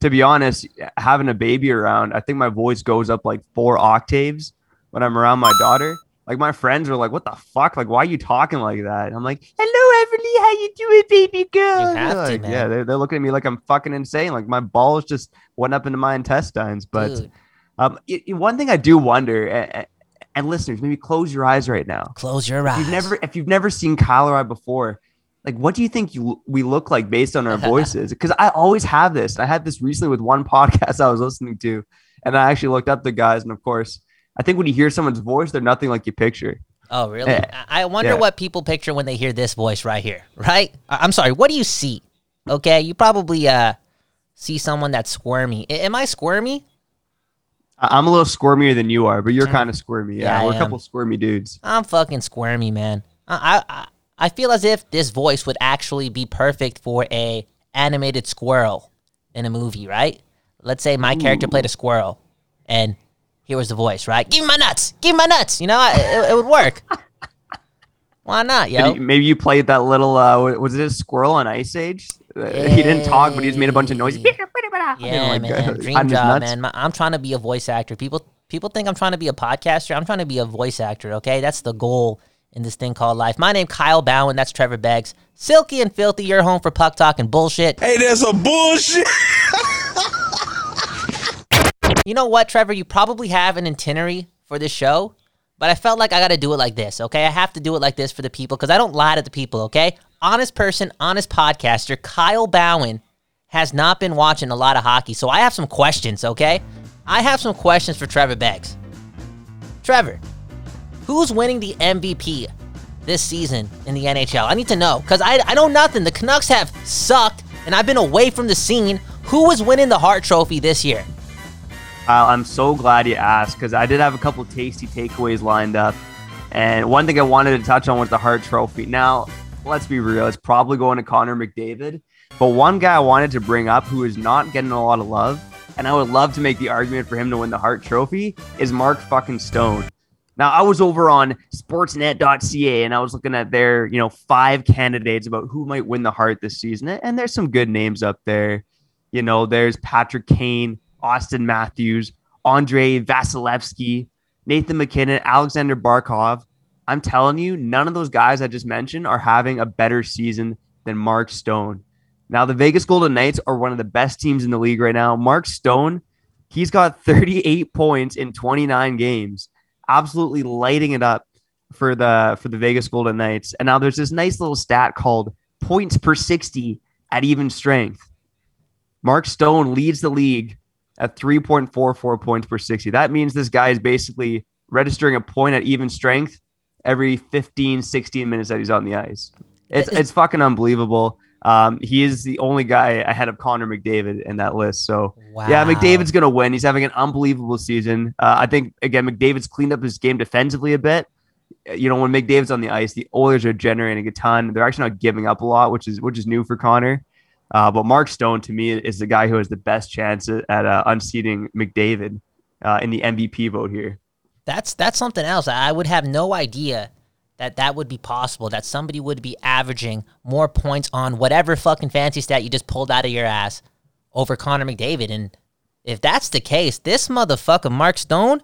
to be honest, having a baby around, I think my voice goes up like four octaves when I'm around my daughter. Like my friends are like, "What the fuck? Like, why are you talking like that?" And I'm like, "Hello, Everly, how you doing, baby girl?" You have to, like, man. yeah, they're, they're looking at me like I'm fucking insane. Like my balls just went up into my intestines. But um, it, it- one thing I do wonder, and, and listeners, maybe close your eyes right now. close your If eyes. you've never, if you've never seen Kyle or I before, like, what do you think you we look like based on our voices? Because I always have this. I had this recently with one podcast I was listening to, and I actually looked up the guys, and of course, I think when you hear someone's voice, they're nothing like you picture. Oh, really? Eh, I I wonder yeah. what people picture when they hear this voice right here, right? I- I'm sorry, what do you see? Okay, you probably uh see someone that's squirmy. A- am I squirmy? I- I'm a little squirmier than you are, but you're kind of squirmy. Yeah, Yeah, we're a couple squirmy dudes. I'm fucking squirmy, man. I, I I- I feel as if this voice would actually be perfect for a animated squirrel in a movie, right? Let's say my character played a squirrel, and here was the voice, right? Give me my nuts, give me my nuts. You know, I, it, it would work. Why not, yo? you- maybe you played that little. Uh, was it a squirrel on Ice Age? Uh, He didn't talk, but he just made a bunch of noise. Yeah, like, man. uh, Dream hiding his job, man. My- I'm trying to be a voice actor. People people think I'm trying to be a podcaster. I'm trying to be a voice actor, okay? That's the goal in this thing called life. My name Kyle Bowen. That's Trevor Beggs. Silky and filthy, you're home for puck talk and bullshit. Hey, there's a bullshit. You know what, Trevor? You probably have an itinerary for this show, but I felt like I got to do it like this, okay? I have to do it like this for the people because I don't lie to the people, okay? Honest person, honest podcaster, Kyle Bowen has not been watching a lot of hockey, so I have some questions, okay? I have some questions for Trevor Beggs. Trevor, who's winning the MVP this season in the NHL? I need to know because I, I know nothing. The Canucks have sucked, and I've been away from the scene. Who is winning the Hart Trophy this year? Kyle, I'm so glad you asked because I did have a couple tasty takeaways lined up. And one thing I wanted to touch on was the Hart Trophy. Now, let's be real, it's probably going to Connor McDavid. But one guy I wanted to bring up who is not getting a lot of love, and I would love to make the argument for him to win the Hart Trophy, is Mark fucking Stone. Now, I was over on sportsnet.ca and I was looking at their, you know, five candidates about who might win the Hart this season. And there's some good names up there. You know, there's Patrick Kane, Auston Matthews, Andrei Vasilevskiy, Nathan MacKinnon, Aleksander Barkov. I'm telling you, none of those guys I just mentioned are having a better season than Mark Stone. Now, the Vegas Golden Knights are one of the best teams in the league right now. Mark Stone, he's got 38 points in 29 games, absolutely lighting it up for the for the Vegas Golden Knights. And now there's this nice little stat called points per 60 at even strength. Mark Stone leads the league at 3.44 points per 60. That means this guy is basically registering a point at even strength every 15, 16 minutes that he's on the ice. It's it's fucking unbelievable. Um, he is the only guy ahead of Connor McDavid in that list. So Wow. yeah, McDavid's gonna win. He's having an unbelievable season. Uh, I think again, McDavid's cleaned up his game defensively a bit. Uh, You know, when McDavid's on the ice, the Oilers are generating a ton. They're actually not giving up a lot, which is which is new for Connor. Uh, but Mark Stone to me is the guy who has the best chance at, at uh, unseating McDavid uh, in the MVP vote here. That's that's something else. I would have no idea that that would be possible. That somebody would be averaging more points on whatever fucking fancy stat you just pulled out of your ass over Connor McDavid. And if that's the case, this motherfucker Mark Stone,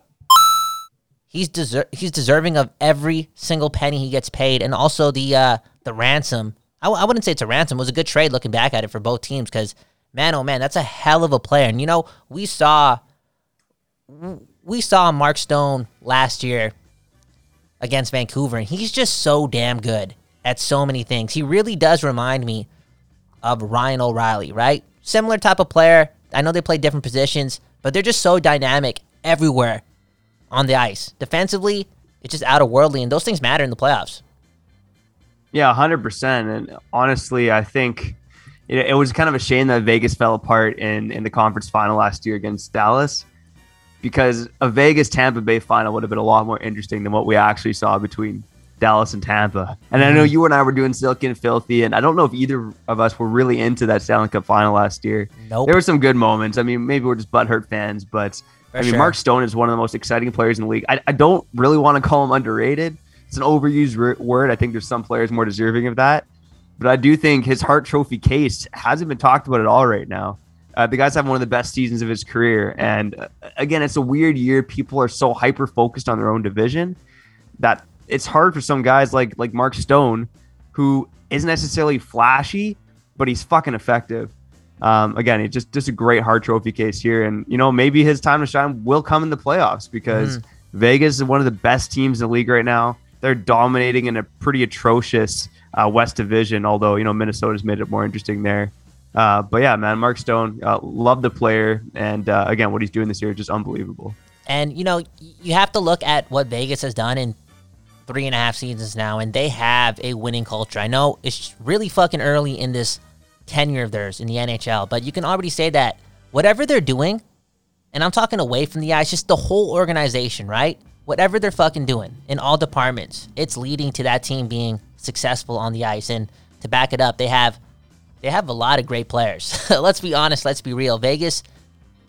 he's deser- he's deserving of every single penny he gets paid, and also the uh, the ransom. I, w- I wouldn't say it's a ransom. It was a good trade looking back at it for both teams because man, oh man, that's a hell of a player. And you know, we saw we saw Mark Stone last year against Vancouver, and he's just so damn good at so many things. He really does remind me of Ryan O'Reilly, right? Similar type of player. I know they play different positions, but they're just so dynamic everywhere on the ice. Defensively, it's just out of worldly, and those things matter in the playoffs. Yeah, hundred percent. And honestly, I think it, it was kind of a shame that Vegas fell apart in in the conference final last year against Dallas, because a Vegas Tampa Bay final would have been a lot more interesting than what we actually saw between Dallas and Tampa. And I know mm-hmm. you and I were doing Silky and Filthy, and I don't know if either of us were really into that Stanley Cup final last year. Nope. There were some good moments. I mean, maybe we're just butthurt fans, but For I mean, sure. Mark Stone is one of the most exciting players in the league. I, I don't really want to call him underrated. It's an overused r- word. I think there's some players more deserving of that. But I do think his Hart Trophy case hasn't been talked about at all right now. Uh, the guy's having one of the best seasons of his career. And uh, again, it's a weird year. People are so hyper focused on their own division that it's hard for some guys like like Mark Stone, who isn't necessarily flashy, but he's fucking effective. Um, again, it's just just a great Hart Trophy case here, and you know maybe his time to shine will come in the playoffs because mm-hmm. Vegas is one of the best teams in the league right now. They're dominating in a pretty atrocious uh, West Division, although you know Minnesota's made it more interesting there. Uh, but yeah, man, Mark Stone, uh, love the player, and uh, again, what he's doing this year is just unbelievable. And you know, you have to look at what Vegas has done in three and a half seasons now, and they have a winning culture. I know it's really fucking early in this tenure of theirs in the NHL, but you can already say that whatever they're doing, and I'm talking away from the ice, just the whole organization, right? Whatever they're fucking doing in all departments, it's leading to that team being successful on the ice. And to back it up, they have they have a lot of great players. let's be honest, let's be real. Vegas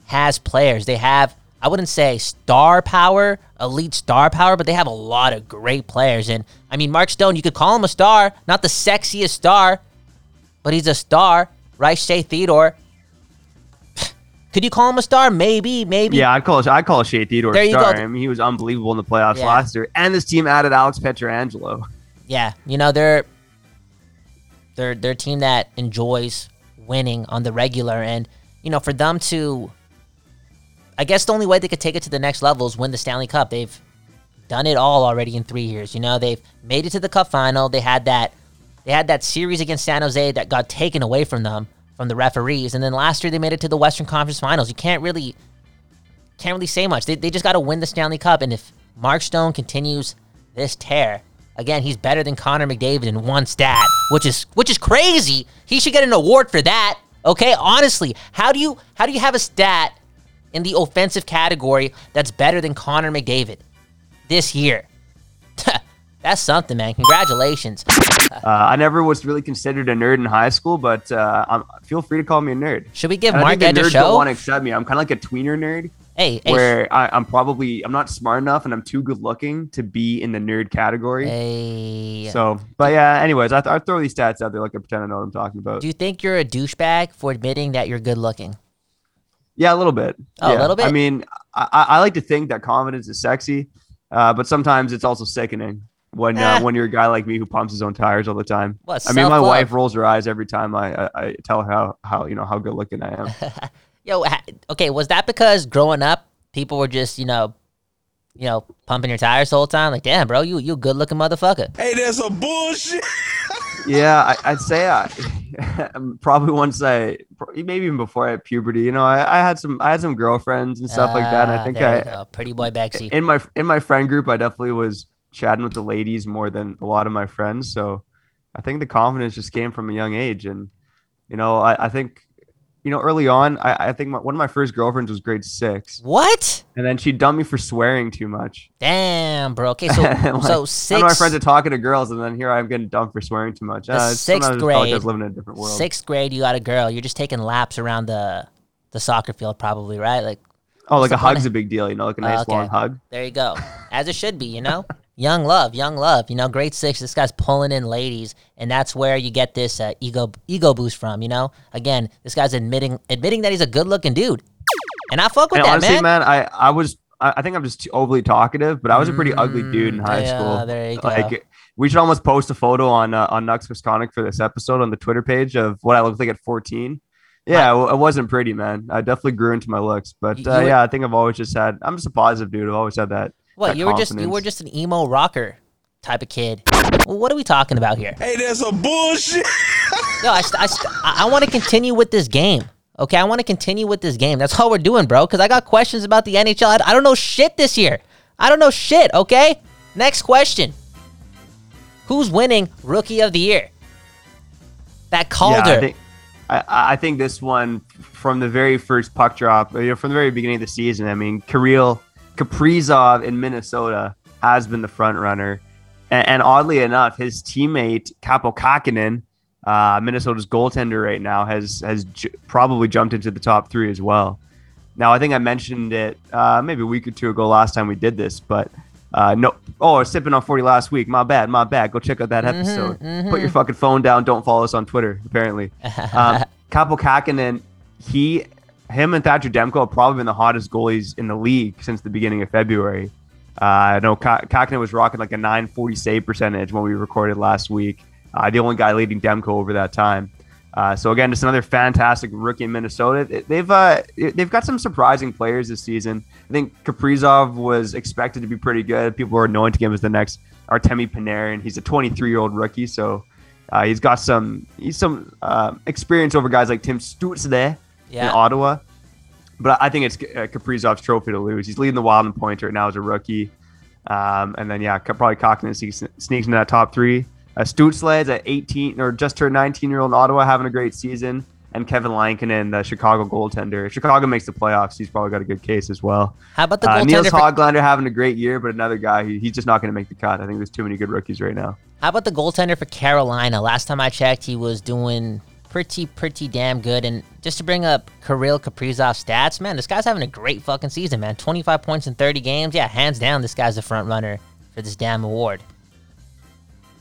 has players. They have, I wouldn't say star power, elite star power, but they have a lot of great players. And I mean, Mark Stone, you could call him a star, not the sexiest star, but he's a star, right? Shea Theodore. Could you call him a star? Maybe, maybe. Yeah, I'd call I'd call Shea Theodore there a star. I mean, he was unbelievable in the playoffs yeah. last year, and this team added Alex Pietrangelo. Yeah, you know they're they're they're a team that enjoys winning on the regular, and you know for them to, I guess the only way they could take it to the next level is win the Stanley Cup. They've done it all already in three years. You know they've made it to the Cup final. They had that they had that series against San Jose that got taken away from them from the referees, and then last year they made it to the Western Conference Finals. You can't really can't really say much. They, they just got to win the Stanley Cup, and if Mark Stone continues this tear, Again, he's better than Connor McDavid in one stat, which is which is crazy. He should get an award for that. Okay, honestly, how do you how do you have a stat in the offensive category that's better than Connor McDavid this year? That's something, man. Congratulations. Uh, I never was really considered a nerd in high school, but uh, feel free to call me a nerd. Should we give and Mark Edge a show? Don't want to accept me. I'm kind of like a tweener nerd. Hey, where hey. I, am probably I'm not smart enough and I'm too good looking to be in the nerd category. Hey. So, but yeah. Anyways, I, th- I throw these stats out there like I pretend I know what I'm talking about. Do you think you're a douchebag for admitting that you're good looking? Yeah, a little bit. Oh, yeah. a little bit. I mean, I, I like to think that confidence is sexy, uh, but sometimes it's also sickening when uh, when you're a guy like me who pumps his own tires all the time. What, I mean, my wife rolls her eyes every time I, I, I tell her how how you know how good looking I am. Yo, okay, was that because growing up people were just, you know, you know, pumping your tires the whole time. Like, damn, bro, you you good looking motherfucker. Hey, there's a bullshit. yeah, I, would say I probably once I maybe even before I had puberty. You know, I, I had some I had some girlfriends and stuff uh, like that. And I ah, think I go. pretty boy Bexy in my in my friend group. I definitely was chatting with the ladies more than a lot of my friends. So I think the confidence just came from a young age, and you know, I, I think you know, early on, I, I think my, one of my first girlfriends was grade six. What? And then she dumped me for swearing too much. Damn, bro. Okay, so like, so six. my friends are talking to girls, and then here I'm getting dumped for swearing too much. Uh, sixth grade, like living in a different world. Sixth grade, you got a girl. You're just taking laps around the the soccer field, probably, right? Like, oh, like a hug's a big deal, you know, like a nice okay. long hug. There you go, as it should be, you know. young love, young love. You know, grade six, this guy's pulling in ladies, and that's where you get this uh, ego ego boost from. You know, again, this guy's admitting admitting that he's a good looking dude, and I fuck with and that, honestly, man. man, I I was I think I'm just overly talkative, but I was a pretty mm, ugly dude in high yeah, school. There you go. Like, we should almost post a photo on uh, on Nucks Misconduct for this episode on the Twitter page of what I looked like at 14. Yeah, I, it wasn't pretty, man. I definitely grew into my looks, but uh, yeah, I think I've always just had. I'm just a positive dude. I've always had that. What you were just you were just an emo rocker type of kid. Well, what are we talking about here? Hey, there's a bullshit. no, I, I, I want to continue with this game. Okay, I want to continue with this game. That's all we're doing, bro. Because I got questions about the NHL. I, I don't know shit this year. I don't know shit. Okay. Next question. Who's winning Rookie of the Year? That Calder. Yeah, I, think, I, I, think this one from the very first puck drop, you know, from the very beginning of the season. I mean, Kirill Kaprizov in Minnesota has been the front runner. And, and oddly enough, his teammate Kaapo Kähkönen, uh, Minnesota's goaltender right now, has has j- probably jumped into the top three as well. Now, I think I mentioned it uh, maybe a week or two ago last time we did this, but uh, no. Oh, sipping on 40 last week. My bad, my bad. Go check out that mm-hmm, episode. Mm-hmm. Put your fucking phone down. Don't follow us on Twitter, apparently. Um, Kaapo Kähkönen, he him and Thatcher Demko have probably been the hottest goalies in the league since the beginning of February. Uh, I know Ka- Kähkönen was rocking like a 940 save percentage when we recorded last week. Uh, the only guy leading Demko over that time. Uh, so again, just another fantastic rookie in Minnesota. They've uh, they've got some surprising players this season. I think Kaprizov was expected to be pretty good. People were anointing him as the next Artemi Panarin. He's a 23 year old rookie, so uh, he's got some he's some uh, experience over guys like Tim Stützle Yeah. in Ottawa. But I think it's uh, Kaprizov's trophy to lose. He's leading the Wild in points right now as a rookie. Um, and then, yeah, probably Kähkönen sneaks, sneaks into that top three. Uh, Stützle is at 18 or just turned 19 year old in Ottawa, having a great season. And Kevin Lankinen, the Chicago goaltender. If Chicago makes the playoffs, he's probably got a good case as well. How about the Uh, Niels goaltender? for, Hoglander having a great year, but another guy, he, he's just not going to make the cut. I think there's too many good rookies right now. how about the goaltender for Carolina? Last time I checked, he was doing pretty, pretty damn good. And just to bring up Kirill Kaprizov stats, man, this guy's having a great fucking season, man. 25 points in 30 games. Yeah, hands down, this guy's the front runner for this damn award.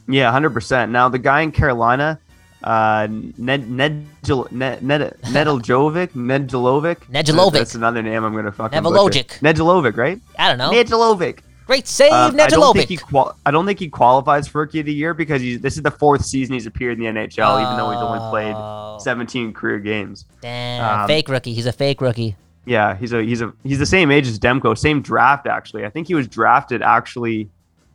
Yeah, hundred percent. Now the guy in Carolina, uh, Ned Ned Ned Ned Nedjeljovic, Nedjelovic. Nedjelovic. That's another name I'm gonna fucking butcher. Nedjelovic, right? I don't know. Nedjelovic. Great save, Um, I don't think he qual- I don't think he qualifies for rookie of the year because he's this is the fourth season he's appeared in the NHL, even though he's only Oh. played 17 career games. Damn, um, fake rookie. He's a fake rookie. Yeah, he's a he's a he's the same age as Demko, same draft actually. I think he was drafted actually.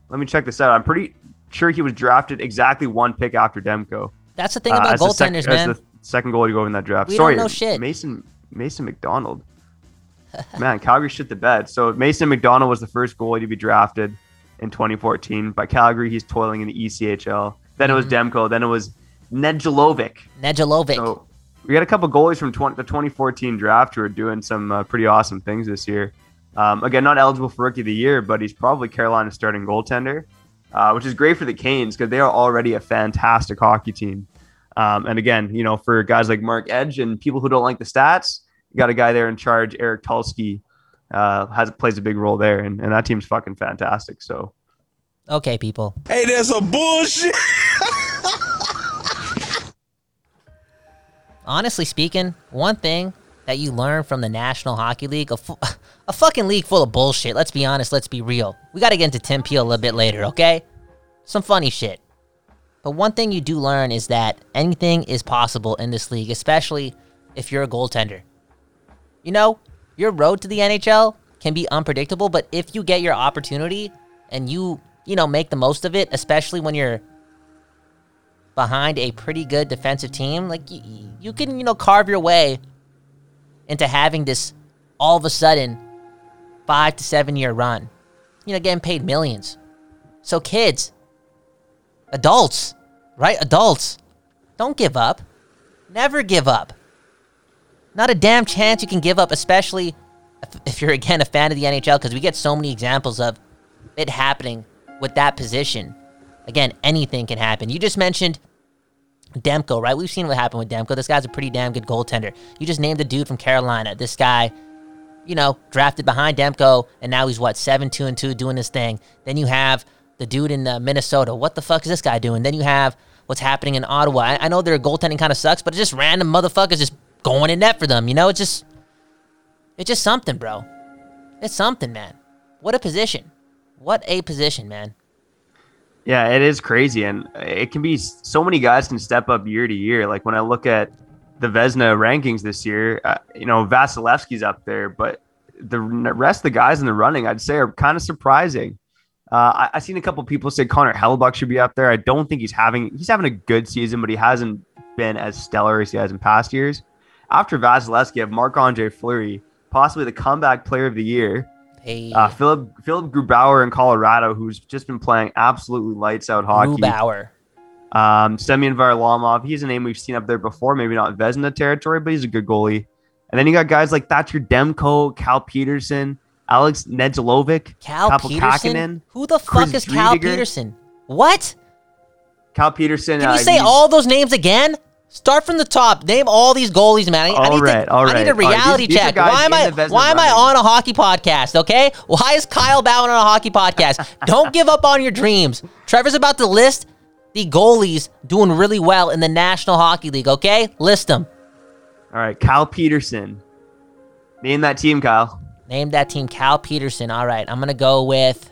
Let me check this out. I'm pretty sure he was drafted exactly one pick after Demko. That's the thing Uh, about as the sec- goaltenders, as the second goalie to go in that draft. We don't know shit. Mason Mason McDonald. Man, Calgary shit the bed. So Mason McDonald was the first goalie to be drafted in 2014 by Calgary. He's toiling in the ECHL. Then it was Mm-hmm. Demko. Then it was Nedjelovic. Nedjelovic. So we got a couple goalies from 20, the 2014 draft who are doing some uh, pretty awesome things this year. Um, again, not eligible for rookie of the year, but he's probably Carolina's starting goaltender, uh, which is great for the Canes because they are already a fantastic hockey team. Um, and again, you know, for guys like Mark Edge and people who don't like the stats, got a guy there in charge, Eric Tulsky, uh, has plays a big role there, and, and that team's fucking fantastic. So okay, people. Hey, that's some bullshit. honestly speaking, one thing that you learn from the National Hockey League, a, fu- a fucking league full of bullshit. Let's be honest. Let's be real. We got to get into Tim Peel a little bit later, okay? Some funny shit. But one thing you do learn is that anything is possible in this league, especially if you're a goaltender. You know, your road to the NHL can be unpredictable, but if you get your opportunity and you, you know, make the most of it, especially when you're behind a pretty good defensive team, like you, you can, you know, carve your way into having this all of a sudden five to seven year run. You know, getting paid millions. So kids, adults, right? Adults, don't give up. Never give up. Not a damn chance you can give up, especially if, you're again a fan of the NHL, because we get so many examples of it happening with that position. Again, anything can happen. You just mentioned Demko, right? We've seen what happened with Demko. This guy's a pretty damn good goaltender. You just named a dude from Carolina. This guy, you know, drafted behind Demko, and now he's what seven two and two doing this thing. Then you have the dude in uh, Minnesota. What the fuck is this guy doing? Then you have what's happening in Ottawa. I, I know their goaltending kind of sucks, but it's just random motherfuckers just going in net for them. You know, it's just, it's just something, bro. It's something, man. What a position. What a position, man. Yeah, it is crazy, and it can be so many guys can step up year to year. Like when I look at the Vezina rankings this year, uh, you know Vasilevskiy's up there, but the rest of the guys in the running, I'd say, are kind of surprising. Uh, I, I've seen a couple people say Connor Hellebuyck should be up there. I don't think he's having he's having a good season, but he hasn't been as stellar as he has in past years. After Vasilevskiy, have Marc Andre Fleury, possibly the comeback player of the year. Hey, Uh, Philip Philipp Grubauer in Colorado, who's just been playing absolutely lights out hockey. Grubauer. Um, Semyon Varlamov, he's a name we've seen up there before, maybe not Vezina territory, but he's a good goalie. And then you got guys like Thatcher Demko, Cal Petersen, Alex Nedjelovic, Cal Petersen? Who the fuck Chris is Cal. Petersen? What? Cal Petersen. Can uh, you say all those names again? Start from the top. Name all these goalies, man. I, I need right, to, all I need a right. All right, reality these- these check. guys Why am I why am I on a hockey podcast, okay? Why is Kyle Bowen on a hockey podcast? Don't give up on your dreams. Trevor's about to list the goalies doing really well in the National Hockey League, okay? List them. All right, Kyle Petersen, Name that team, Kyle. Name that team. Cal Petersen. All right, I'm gonna go with.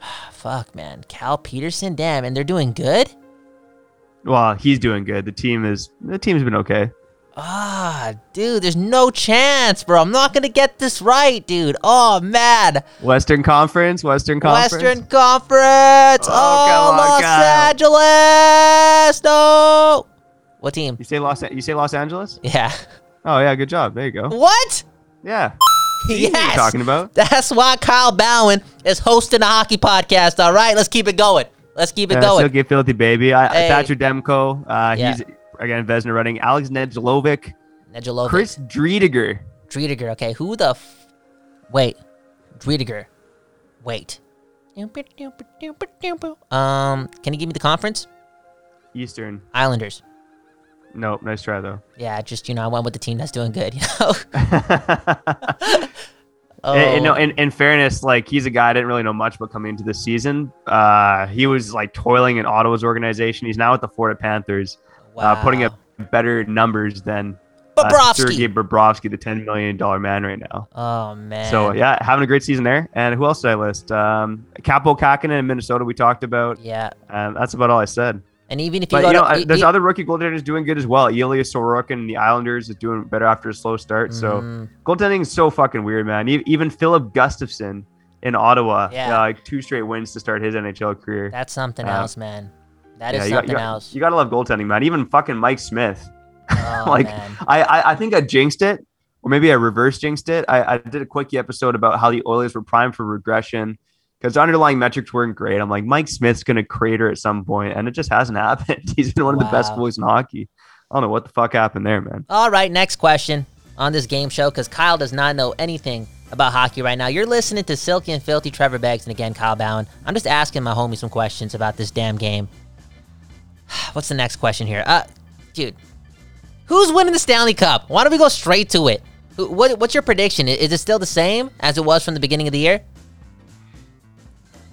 Fuck, man. Cal Petersen. Damn, and they're doing good. Well, he's doing good. The team is the team's been okay. Ah, dude, there's no chance, bro. I'm not gonna get this right, dude. Oh man, Western Conference, Western Conference. Western Conference. Oh, Oh, on, Los. Angeles. No. What team? You say Los you say Los Angeles? Yeah. Oh yeah, good job. There you go. What? Yeah. What yes. talking about. That's why Kyle Bowen is hosting a hockey podcast. All right, let's keep it going. Let's keep it Yeah, going. Silky Filthy Baby. I, Hey. Thatcher Demko. Uh, Yeah. He's again Vezina running. Alex Nedjelovic. Nedeljkovic. Chris Driedger. Driedger. Okay, who the? F- Wait, Driedger. Wait. Um, can you give me the conference? Eastern. Islanders. Nope. Nice try though. Yeah, just you know, I went with the team that's doing good. You know. oh, And, and no, in, in fairness, like he's a guy I didn't really know much about coming into this season. Uh, he was like toiling in Ottawa's organization. He's now with the Florida Panthers, uh, putting up better numbers than uh, Sergei Bobrovsky, the ten million dollar man right now. Oh man. So yeah, having a great season there. And who else did I list? Um, Kaapo Kähkönen in Minnesota. We talked about. Yeah, Um, that's about all I said. And even if you But go you know, to, I- e- there's other rookie goaltenders doing good as well. Ilya Sorokin and the Islanders is doing better after a slow start. So Mhm. goaltending is so fucking weird, man. Even Filip Gustavsson in Ottawa, Yeah. uh, like two straight wins to start his NHL career. that's something Uh, else, man. That is yeah, you got, something you, got, else. you gotta love goaltending, man. Even fucking Mike Smith. oh, like. I, I, I think I jinxed it, or maybe I reverse jinxed it. I, I did a quickie episode about how the Oilers were primed for regression because underlying metrics weren't great. I'm like, Mike Smith's gonna crater at some point, and it just hasn't happened. He's been one of the best Wow. goalies in hockey. I don't know what the fuck happened there, man. All right, next question on this game show because Kyle does not know anything about hockey right now. You're listening to Silky and Filthy Trevor Beggs and again Kyle Bowen. I'm just asking my homie some questions about this damn game. What's the next question here? Uh, dude, who's winning the Stanley Cup? Why don't we go straight to it? What, what's your prediction? Is it still the same as it was from the beginning of the year?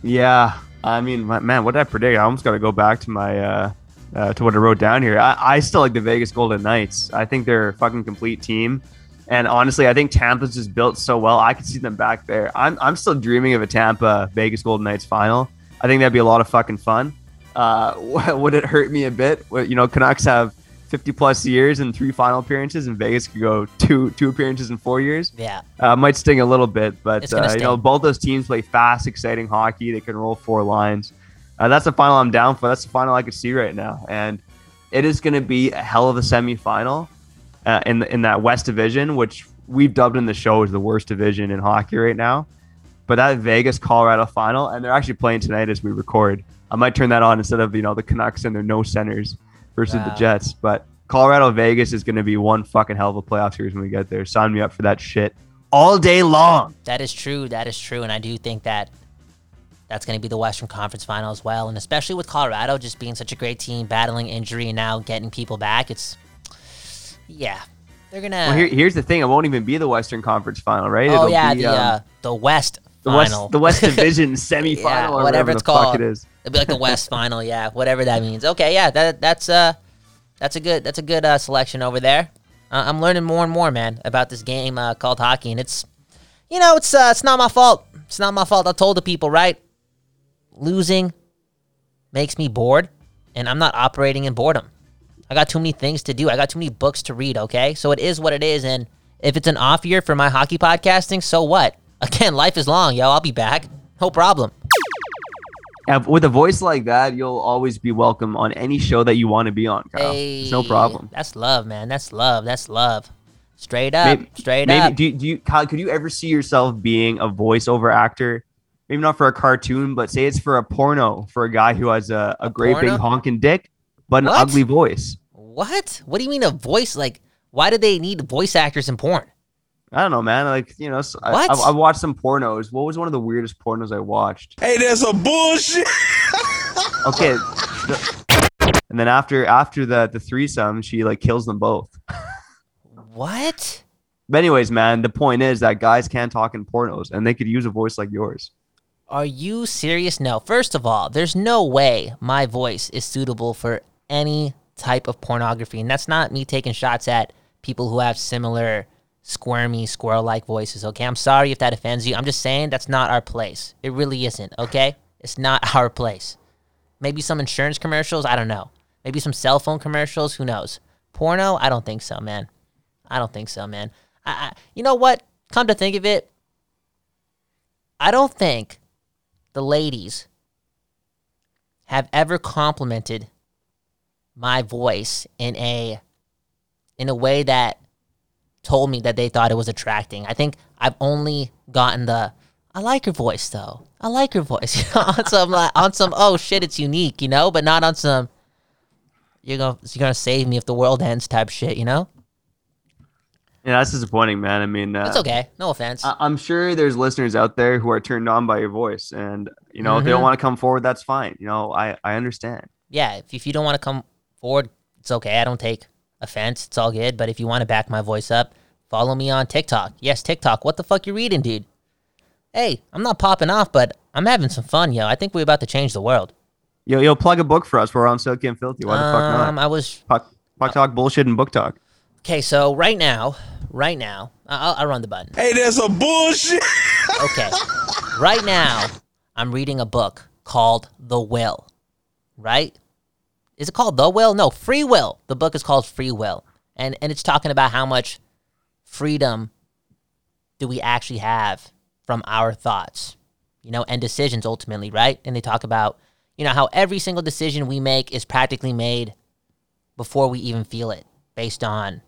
Yeah, I mean, man, what did I predict? I almost got to go back to my uh, uh, to what I wrote down here. I, I still like the Vegas Golden Knights. I think they're a fucking complete team, and honestly, I think Tampa's just built so well. I could see them back there. I'm I'm still dreaming of a Tampa Vegas Golden Knights final. I think that'd be a lot of fucking fun. Uh, would it hurt me a bit? You know, Canucks have 50 plus years and three final appearances, and Vegas could go two two appearances in four years. Yeah. Uh, might sting a little bit, but uh, you know both those teams play fast, exciting hockey. They can roll four lines. Uh, that's the final I'm down for. That's the final I could see right now, and it is going to be a hell of a semifinal uh, in the, in that West Division, which we've dubbed in the show as the worst division in hockey right now. But that Vegas Colorado final, and they're actually playing tonight as we record. I might turn that on instead of you know the Canucks and their no centers versus Wow. the Jets. But Colorado Vegas is going to be one fucking hell of a playoff series when we get there. Sign me up for that shit all day long. That is true. That is true. And I do think that that's going to be the Western Conference final as well. And especially with Colorado just being such a great team, battling injury and now getting people back, it's, yeah, they're going to. Well, here, here's the thing: it won't even be the Western Conference final, right? oh, It'll yeah, be, the, um, uh, the West the final. West, the West Division semifinal, Yeah, or whatever the it's called. it is. It'd be like the West final, yeah, whatever that means. Okay, yeah, that that's uh, that's a good that's a good uh, selection over there. Uh, I'm learning more and more, man, about this game uh, called hockey, and it's, you know, it's uh, it's not my fault. It's not my fault. I told the people, right? Losing makes me bored, and I'm not operating in boredom. I got too many things to do. I got too many books to read. Okay, so it is what it is, and if it's an off year for my hockey podcasting, so what? Again, life is long, yo. I'll be back. No problem. And with a voice like that, you'll always be welcome on any show that you want to be on, Kyle. It's no problem. That's love, man. That's love. That's love. Straight up. Maybe- straight Maybe up. do you, do you Kyle, could you ever see yourself being a voiceover actor? Maybe not for a cartoon, but say it's for a porno for a guy who has a, a, A great big honking dick, but an What? ugly voice. what? What do you mean a voice? Like, why do they need voice actors in porn? I don't know, man. Like you know, s- I, What? I've, I've watched some pornos. What was one of the weirdest pornos I watched? Hey, that's a bullshit. Okay, the- and then after after the the threesome, she like kills them both. What? But anyways, man, the point is that guys can talk in pornos, and they could use a voice like yours. Are you serious? No. First of all, there's no way my voice is suitable for any type of pornography. And that's not me taking shots at people who have similar squirmy, squirrel like voices, okay? I'm sorry if that offends you. I'm just saying that's not our place. It really isn't, okay? It's not our place. Maybe some insurance commercials, I don't know. Maybe some cell phone commercials, who knows? Porno, I don't think so, man. I don't think so, man. I, I, you know what? Come to think of it, I don't think the ladies have ever complimented my voice in a in a way that told me that they thought it was attracting. I think I've only gotten the I like your voice though. I like your voice on some like, on some oh shit it's unique, you know, but not on some you're gonna you're gonna save me if the world ends type shit, you know. Yeah, that's disappointing, man. I mean, uh, It's okay. No offense. I- I'm sure there's listeners out there who are turned on by your voice, and you know if they don't Mhm. want to come forward. That's fine. You know, I I understand. yeah, if, if you don't want to come forward, it's okay. I don't take offense. It's all good. But if you want to back my voice up, follow me on TikTok. Yes, TikTok. What the fuck you reading, dude? Hey, I'm not popping off, but I'm having some fun, yo. I think we're about to change the world. Yo, yo, plug a book for us. We're on Silky and Filthy. Why the fuck Um, not? I was Puck, puck talk, bullshit, and book talk. okay. So right now, right now, I- I'll, I'll run the button. Hey, that's a bullshit. Okay, right now, I'm reading a book called The Will. Right? Is it called The Will? No, Free Will. The book is called Free Will, and and it's talking about how much freedom do we actually have from our thoughts, you know, and decisions ultimately, right? And they talk about, you know, how every single decision we make is practically made before we even feel it, based on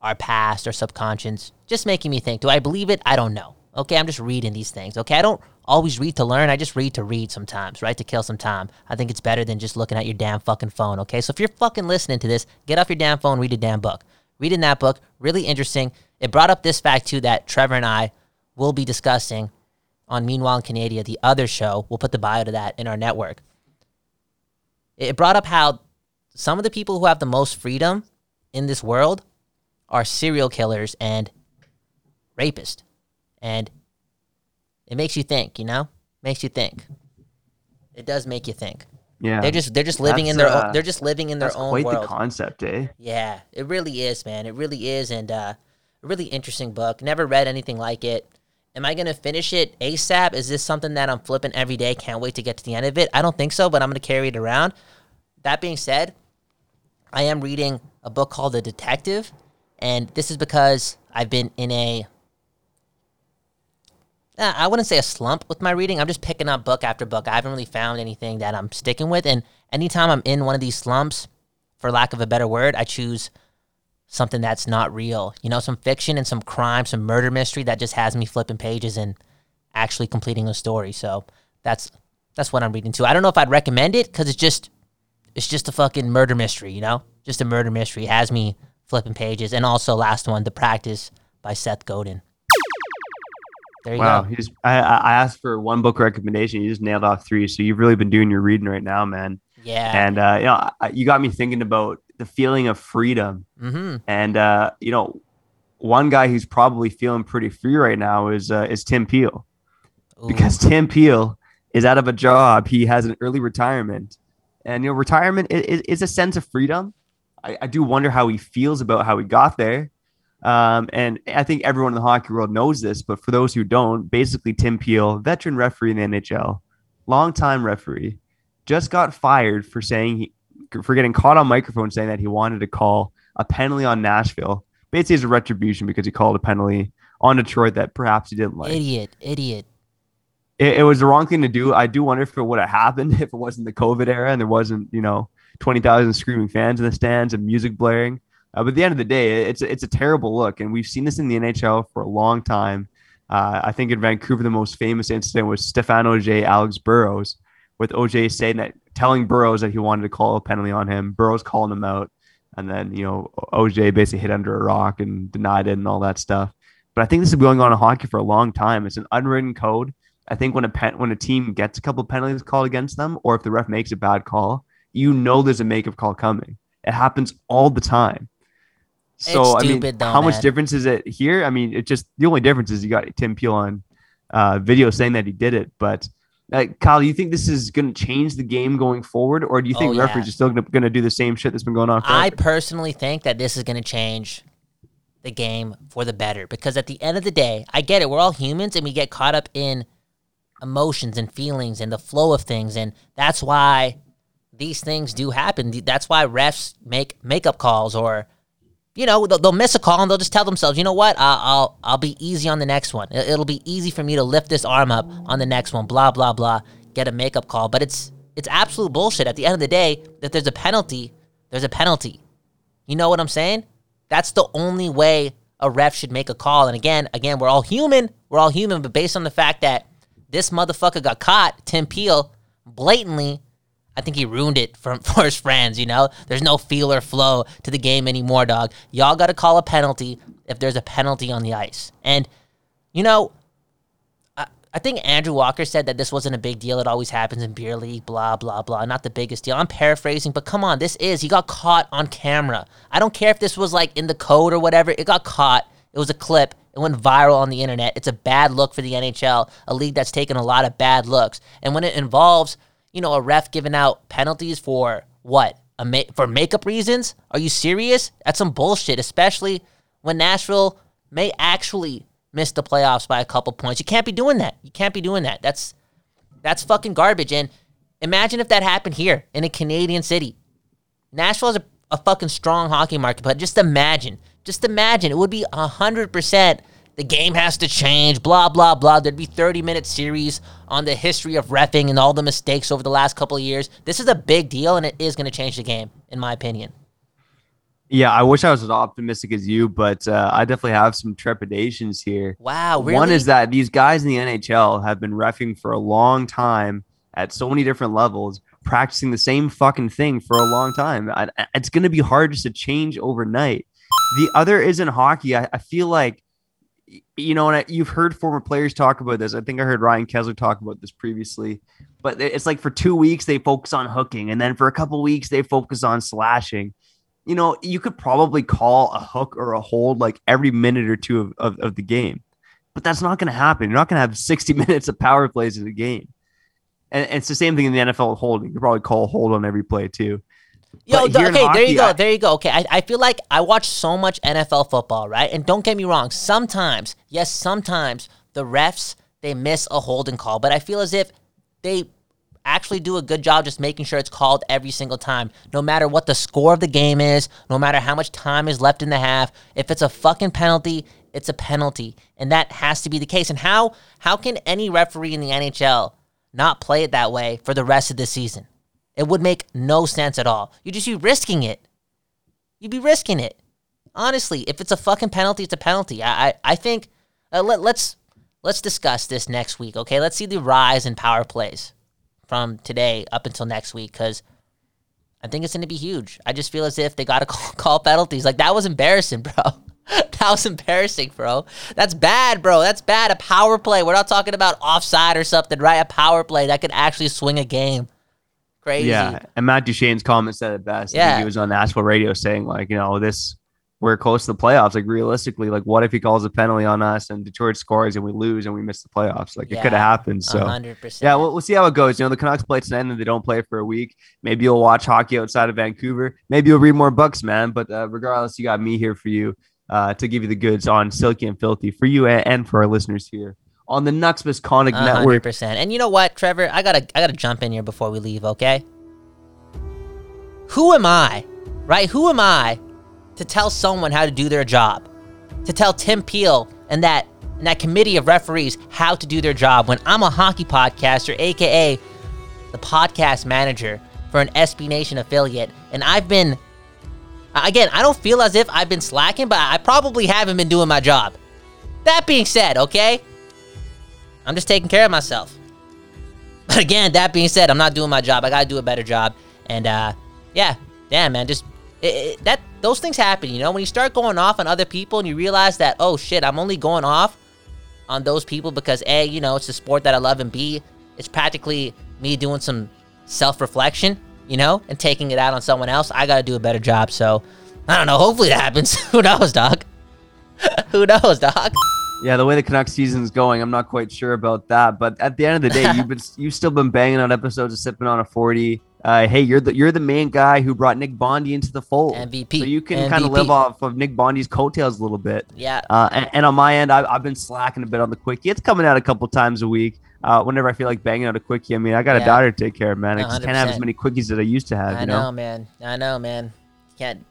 our past or subconscious. Just making me think, do I believe it? I don't know. Okay, I'm just reading these things. Okay, I don't always read to learn. I just read to read sometimes, right? To kill some time. I think it's better than just looking at your damn fucking phone. Okay, so if you're fucking listening to this, get off your damn phone, read a damn book. Reading that book, really interesting. It brought up this fact too that Trevor and I will be discussing on Meanwhile in Canada, the other show. We'll put the bio to that in our network. It brought up how some of the people who have the most freedom in this world are serial killers and rapists. And it makes you think, you know? Makes you think. It does make you think. Yeah, They're just they're just living in their uh, own they're just living in their own quite world. the concept, eh? Yeah, it really is, man. It really is, and uh, a really interesting book. Never read anything like it. Am I gonna finish it ASAP? Is this something that I'm flipping every day? Can't wait to get to the end of it. I don't think so, but I'm gonna carry it around. That being said, I am reading a book called The Detective, and this is because I've been in a I wouldn't say a slump with my reading. I'm just picking up book after book. I haven't really found anything that I'm sticking with. And anytime I'm in one of these slumps, for lack of a better word, I choose something that's not real. You know, some fiction and some crime, some murder mystery that just has me flipping pages and actually completing a story. So that's that's what I'm reading too. I don't know if I'd recommend it because it's just it's just a fucking murder mystery. You know, just a murder mystery It has me flipping pages. And also, last one, The Practice by Seth Godin. There you Wow, go. you just, I, I asked for one book recommendation. You just nailed off three. So you've really been doing your reading right now, man. Yeah. And uh, you know, I- you got me thinking about the feeling of freedom. mm-hmm. And uh, you know, one guy who's probably feeling pretty free right now is uh, is Tim Peel because Tim Peel is out of a job. He has an early retirement, and you know, retirement is, is a sense of freedom. I, I do wonder how he feels about how he got there. Um, and I think everyone in the hockey world knows this, but for those who don't, basically Tim Peel, veteran referee in the NHL, longtime referee, just got fired for saying he for getting caught on microphone saying that he wanted to call a penalty on Nashville, basically as a retribution because he called a penalty on Detroit that perhaps he didn't like idiot, idiot. it, it was the wrong thing to do. I do wonder if it would have happened if it wasn't the COVID era and there wasn't, you know, 20,000 screaming fans in the stands and music blaring. Uh, but at the end of the day, it's it's a terrible look, and we've seen this in the NHL for a long time. Uh, I think in Vancouver, the most famous incident was Stéphane Auger Alex Burrows, with Auger saying that telling Burrows that he wanted to call a penalty on him. Burrows calling him out, and then you know Auger basically hid under a rock and denied it and all that stuff. But I think this been going on in hockey for a long time. It's an unwritten code. I think when a pen, when a team gets a couple of penalties called against them, or if the ref makes a bad call, you know there's a makeup call coming. It happens all the time. So It's I mean, stupid though, how much difference is it here? I mean, it just the only difference is you got Tim Peel on uh, video saying that he did it. But uh, Kyle, do you think this is going to change the game going forward, or do you think Oh, referees are still going to do the same shit that's been going on? I personally think that this is going to change the game for the better. Because at the end of the day, I get it. We're all humans and we get caught up in emotions and feelings and the flow of things. And that's why these things do happen. That's why refs make makeup calls or, you know, they'll, they'll miss a call and they'll just tell themselves, you know what, I'll, I'll, I'll be easy on the next one. It- It'll be easy for me to lift this arm up on the next one, blah, blah, blah, get a makeup call. But it's, it's absolute bullshit. At the end of the day, if there's a penalty, there's a penalty. You know what I'm saying? That's the only way a ref should make a call. And again, again, we're all human. We're all human, but based on the fact that this motherfucker got caught, Tim Peel, blatantly, I think he ruined it for, for his friends, you know? There's no feel or flow to the game anymore, dog. Y'all got to call a penalty if there's a penalty on the ice. And, you know, I, I think Andrew Walker said that this wasn't a big deal. It always happens in beer league, blah, blah, blah. Not the biggest deal. I'm paraphrasing, but come on, this is. He got caught on camera. I don't care if this was like in the code or whatever. It got caught. It was a clip. It went viral on the internet. It's a bad look for the NHL, a league that's taken a lot of bad looks. And when it involves, you know, a ref giving out penalties for what? Ma- for makeup reasons? Are you serious? That's some bullshit, especially when Nashville may actually miss the playoffs by a couple points. You can't be doing that. You can't be doing that. That's that's fucking garbage. And imagine if that happened here in a Canadian city. Nashville is a, a fucking strong hockey market, but just imagine, just imagine, it would be hundred percent. The game has to change, blah blah blah. There'd be thirty minute series on the history of refing and all the mistakes over the last couple of years. This is a big deal, and it is going to change the game, in my opinion. Yeah, I wish I was as optimistic as you, but uh, I definitely have some trepidations here. Wow, really? One is that these guys in the NHL have been refing for a long time at so many different levels, practicing the same fucking thing for a long time. I, it's going to be hard just to change overnight. The other is in hockey. I, I feel like, you know, and I, you've heard former players talk about this. I think I heard Ryan Kesler talk about this previously. But it's like for two weeks they focus on hooking, and then for a couple weeks they focus on slashing you know, you could probably call a hook or a hold like every minute or two of, of, of the game, but that's not going to happen. You're not going to have 60 minutes of power plays in the game. And, and it's the same thing in the NFL with holding. You probably call a hold on every play too. Yo, But th- here in okay, there you go. I- there you go. Okay, I, I feel like I watch so much NFL football, right? And don't get me wrong, sometimes, yes, sometimes the refs they miss a holding call, but I feel as if they actually do a good job just making sure it's called every single time, no matter what the score of the game is, no matter how much time is left in the half. If it's a fucking penalty, it's a penalty, and that has to be the case. And how how can any referee in the NHL not play it that way for the rest of the season? It would make no sense at all. You'd just be risking it. You'd be risking it. Honestly, if it's a fucking penalty, it's a penalty. I I, I think uh, let, let's let's discuss this next week. Okay, let's see the rise in power plays from today up until next week because I think it's going to be huge. I just feel as if they got to call, call penalties. Like that was embarrassing, bro. that was embarrassing, bro. That's bad, bro. That's bad. A power play. We're not talking about offside or something, right? A power play that could actually swing a game. Crazy. Yeah. And Matt Duchene's comment said it best. Yeah. he was on Nashville radio saying, like, you know, this, we're close to the playoffs. Like, realistically, like, what if he calls a penalty on us and Detroit scores and we lose and we miss the playoffs? Like, it could Yeah. have happened. So, hundred percent. Yeah, we'll, we'll see how it goes. You know, the Canucks play tonight and they don't play for a week. Maybe you'll watch hockey outside of Vancouver. Maybe you'll read more books, man. But uh, regardless, you got me here for you uh, to give you the goods on Silky and Filthy for you and, and for our listeners here on the Nucks Misconduct hundred Network. percent. And you know what, Trevor? I gotta I gotta jump in here before we leave, okay? Who am I, right? Who am I to tell someone how to do their job? To tell Tim Peel and that and that committee of referees how to do their job when I'm a hockey podcaster, aka the podcast manager for an SB Nation affiliate, and I've been again, I don't feel as if I've been slacking, but I probably haven't been doing my job. That being said, okay? I'm just taking care of myself. But again, that being said, I'm not doing my job. I gotta do a better job. And uh, yeah, damn man, just it, it, that those things happen. You know, when you start going off on other people and you realize that oh shit, I'm only going off on those people because a, you know, it's the sport that I love, and b, it's practically me doing some self-reflection, you know, and taking it out on someone else. I gotta do a better job. So I don't know. Hopefully that happens. Who knows, dog? Who knows, dog? Yeah, the way the Canucks season's going, I'm not quite sure about that. But at the end of the day, you've been you've still been banging on episodes of sipping on a 40. uh, hey, you're the you're the main guy who brought Nick Bondi into the fold. MVP. So you can kind of live off of Nick Bondi's coattails a little bit. Yeah. Uh, and, and on my end, I've, I've been slacking a bit on the quickie. It's coming out a couple times a week. Uh, whenever I feel like banging out a quickie, I mean, I got a daughter to take care of, man. I just can't have as many quickies that I used to have. I you know, know? man. I know, man. You can't.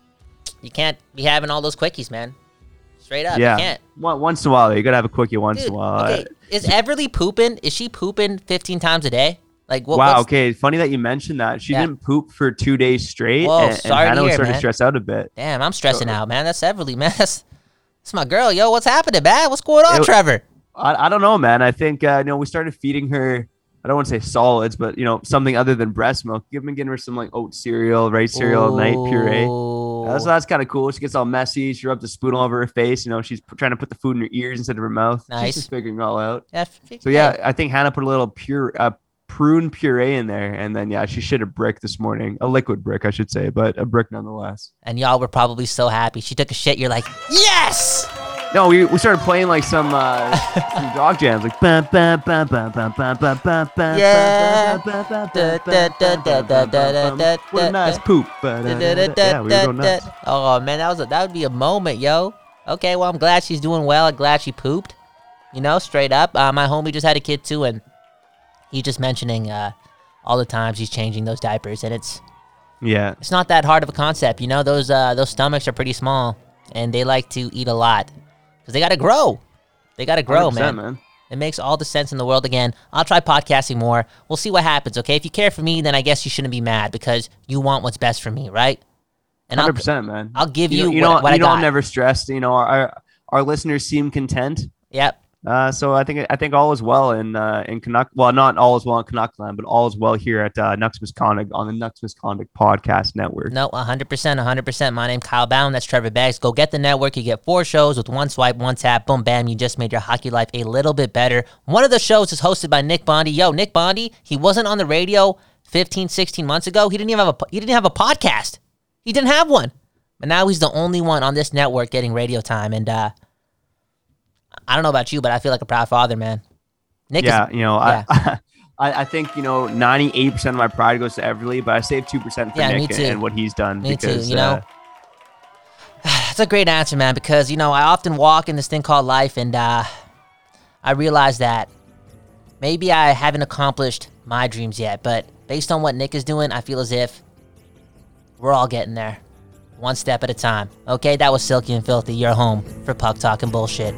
You can't be having all those quickies, man. Straight up, Yeah. you can't. Once in a while, you gotta have a quickie once Dude, in a while. okay. Is Everly pooping? Is she pooping 15 times a day? Like what? wow. Okay. Funny that you mentioned that. She Yeah. didn't poop for two days straight. Whoa, and, and sorry Hannah was hear, starting man. to stress out a bit. Damn, I'm stressing out, man. That's Everly, man. That's, that's my girl. Yo, what's happening, man? What's going on, It- Trevor? I, I don't know, man. I think uh, you know we started feeding her. I don't want to say solids, but you know something other than breast milk. You've been getting her some like oat cereal, rice cereal, night puree. Uh, so that's kind of cool. She gets all messy. She rubs the spoon all over her face. You know, she's p- trying to put the food in her ears instead of her mouth. Nice. She's just figuring it all out. So yeah, I think Hannah put a little pure uh, prune puree in there, and then yeah, she shit a brick this morning, a liquid brick, I should say, but a brick nonetheless. And y'all were probably so happy. She took a shit. You're like, yes. No, we, we started playing like some uh, some dog jams, like bam bam bam bam bam bam bam bam bam. Yeah. What a nice poop. Ba. Yeah, we were going nuts. Oh man, that was a, that would be a moment, yo. Okay, well I'm glad she's doing well. I'm glad she pooped. You know, straight up. Uh, my homie just had a kid too, and he's just mentioning uh, all the times he's changing those diapers, and it's Yeah, it's not that hard of a concept. You know, those uh, those stomachs are pretty small, and they like to eat a lot because they got to grow. They got to grow, man. man. It makes all the sense in the world. Again, I'll try podcasting more. We'll see what happens. Okay, if you care for me, then I guess you shouldn't be mad because you want what's best for me, right? And I'll, Hundred percent, man. I'll give you, you, know, you what, know, what you I know, got. I'm never stressed. You know, our our listeners seem content. Yep. Uh, so I think I think all is well in uh, in Canuck. Well, not all is well in Canuckland, but all is well here at uh, Nucks Misconduct on the Nucks Misconduct Podcast Network. No, 100%, 100%. My name's Kyle Bound. That's Trevor Baggs. Go get the network. You get four shows with one swipe, one tap. Boom, bam. You just made your hockey life a little bit better. One of the shows is hosted by Nick Bondi. Yo, Nick Bondi, he wasn't on the radio 15, 16 months ago. He didn't even have a, he didn't have a podcast. He didn't have one. But now he's the only one on this network getting radio time. And uh, I don't know about you, but I feel like a proud father, man. Nick yeah, is, you know, yeah. I, I I think you know, ninety eight percent of my pride goes to Everly, but I save two percent for Yeah, Nick too. and what he's done. Me too, because, you know? uh, That's a great answer, man, because, you know, I often walk in this thing called life and uh, I realize that maybe I haven't accomplished my dreams yet, but based on what Nick is doing, I feel as if we're all getting there. One step at a time. Okay, that was Silky and Filthy, your home for Puck Talk and Bullshit.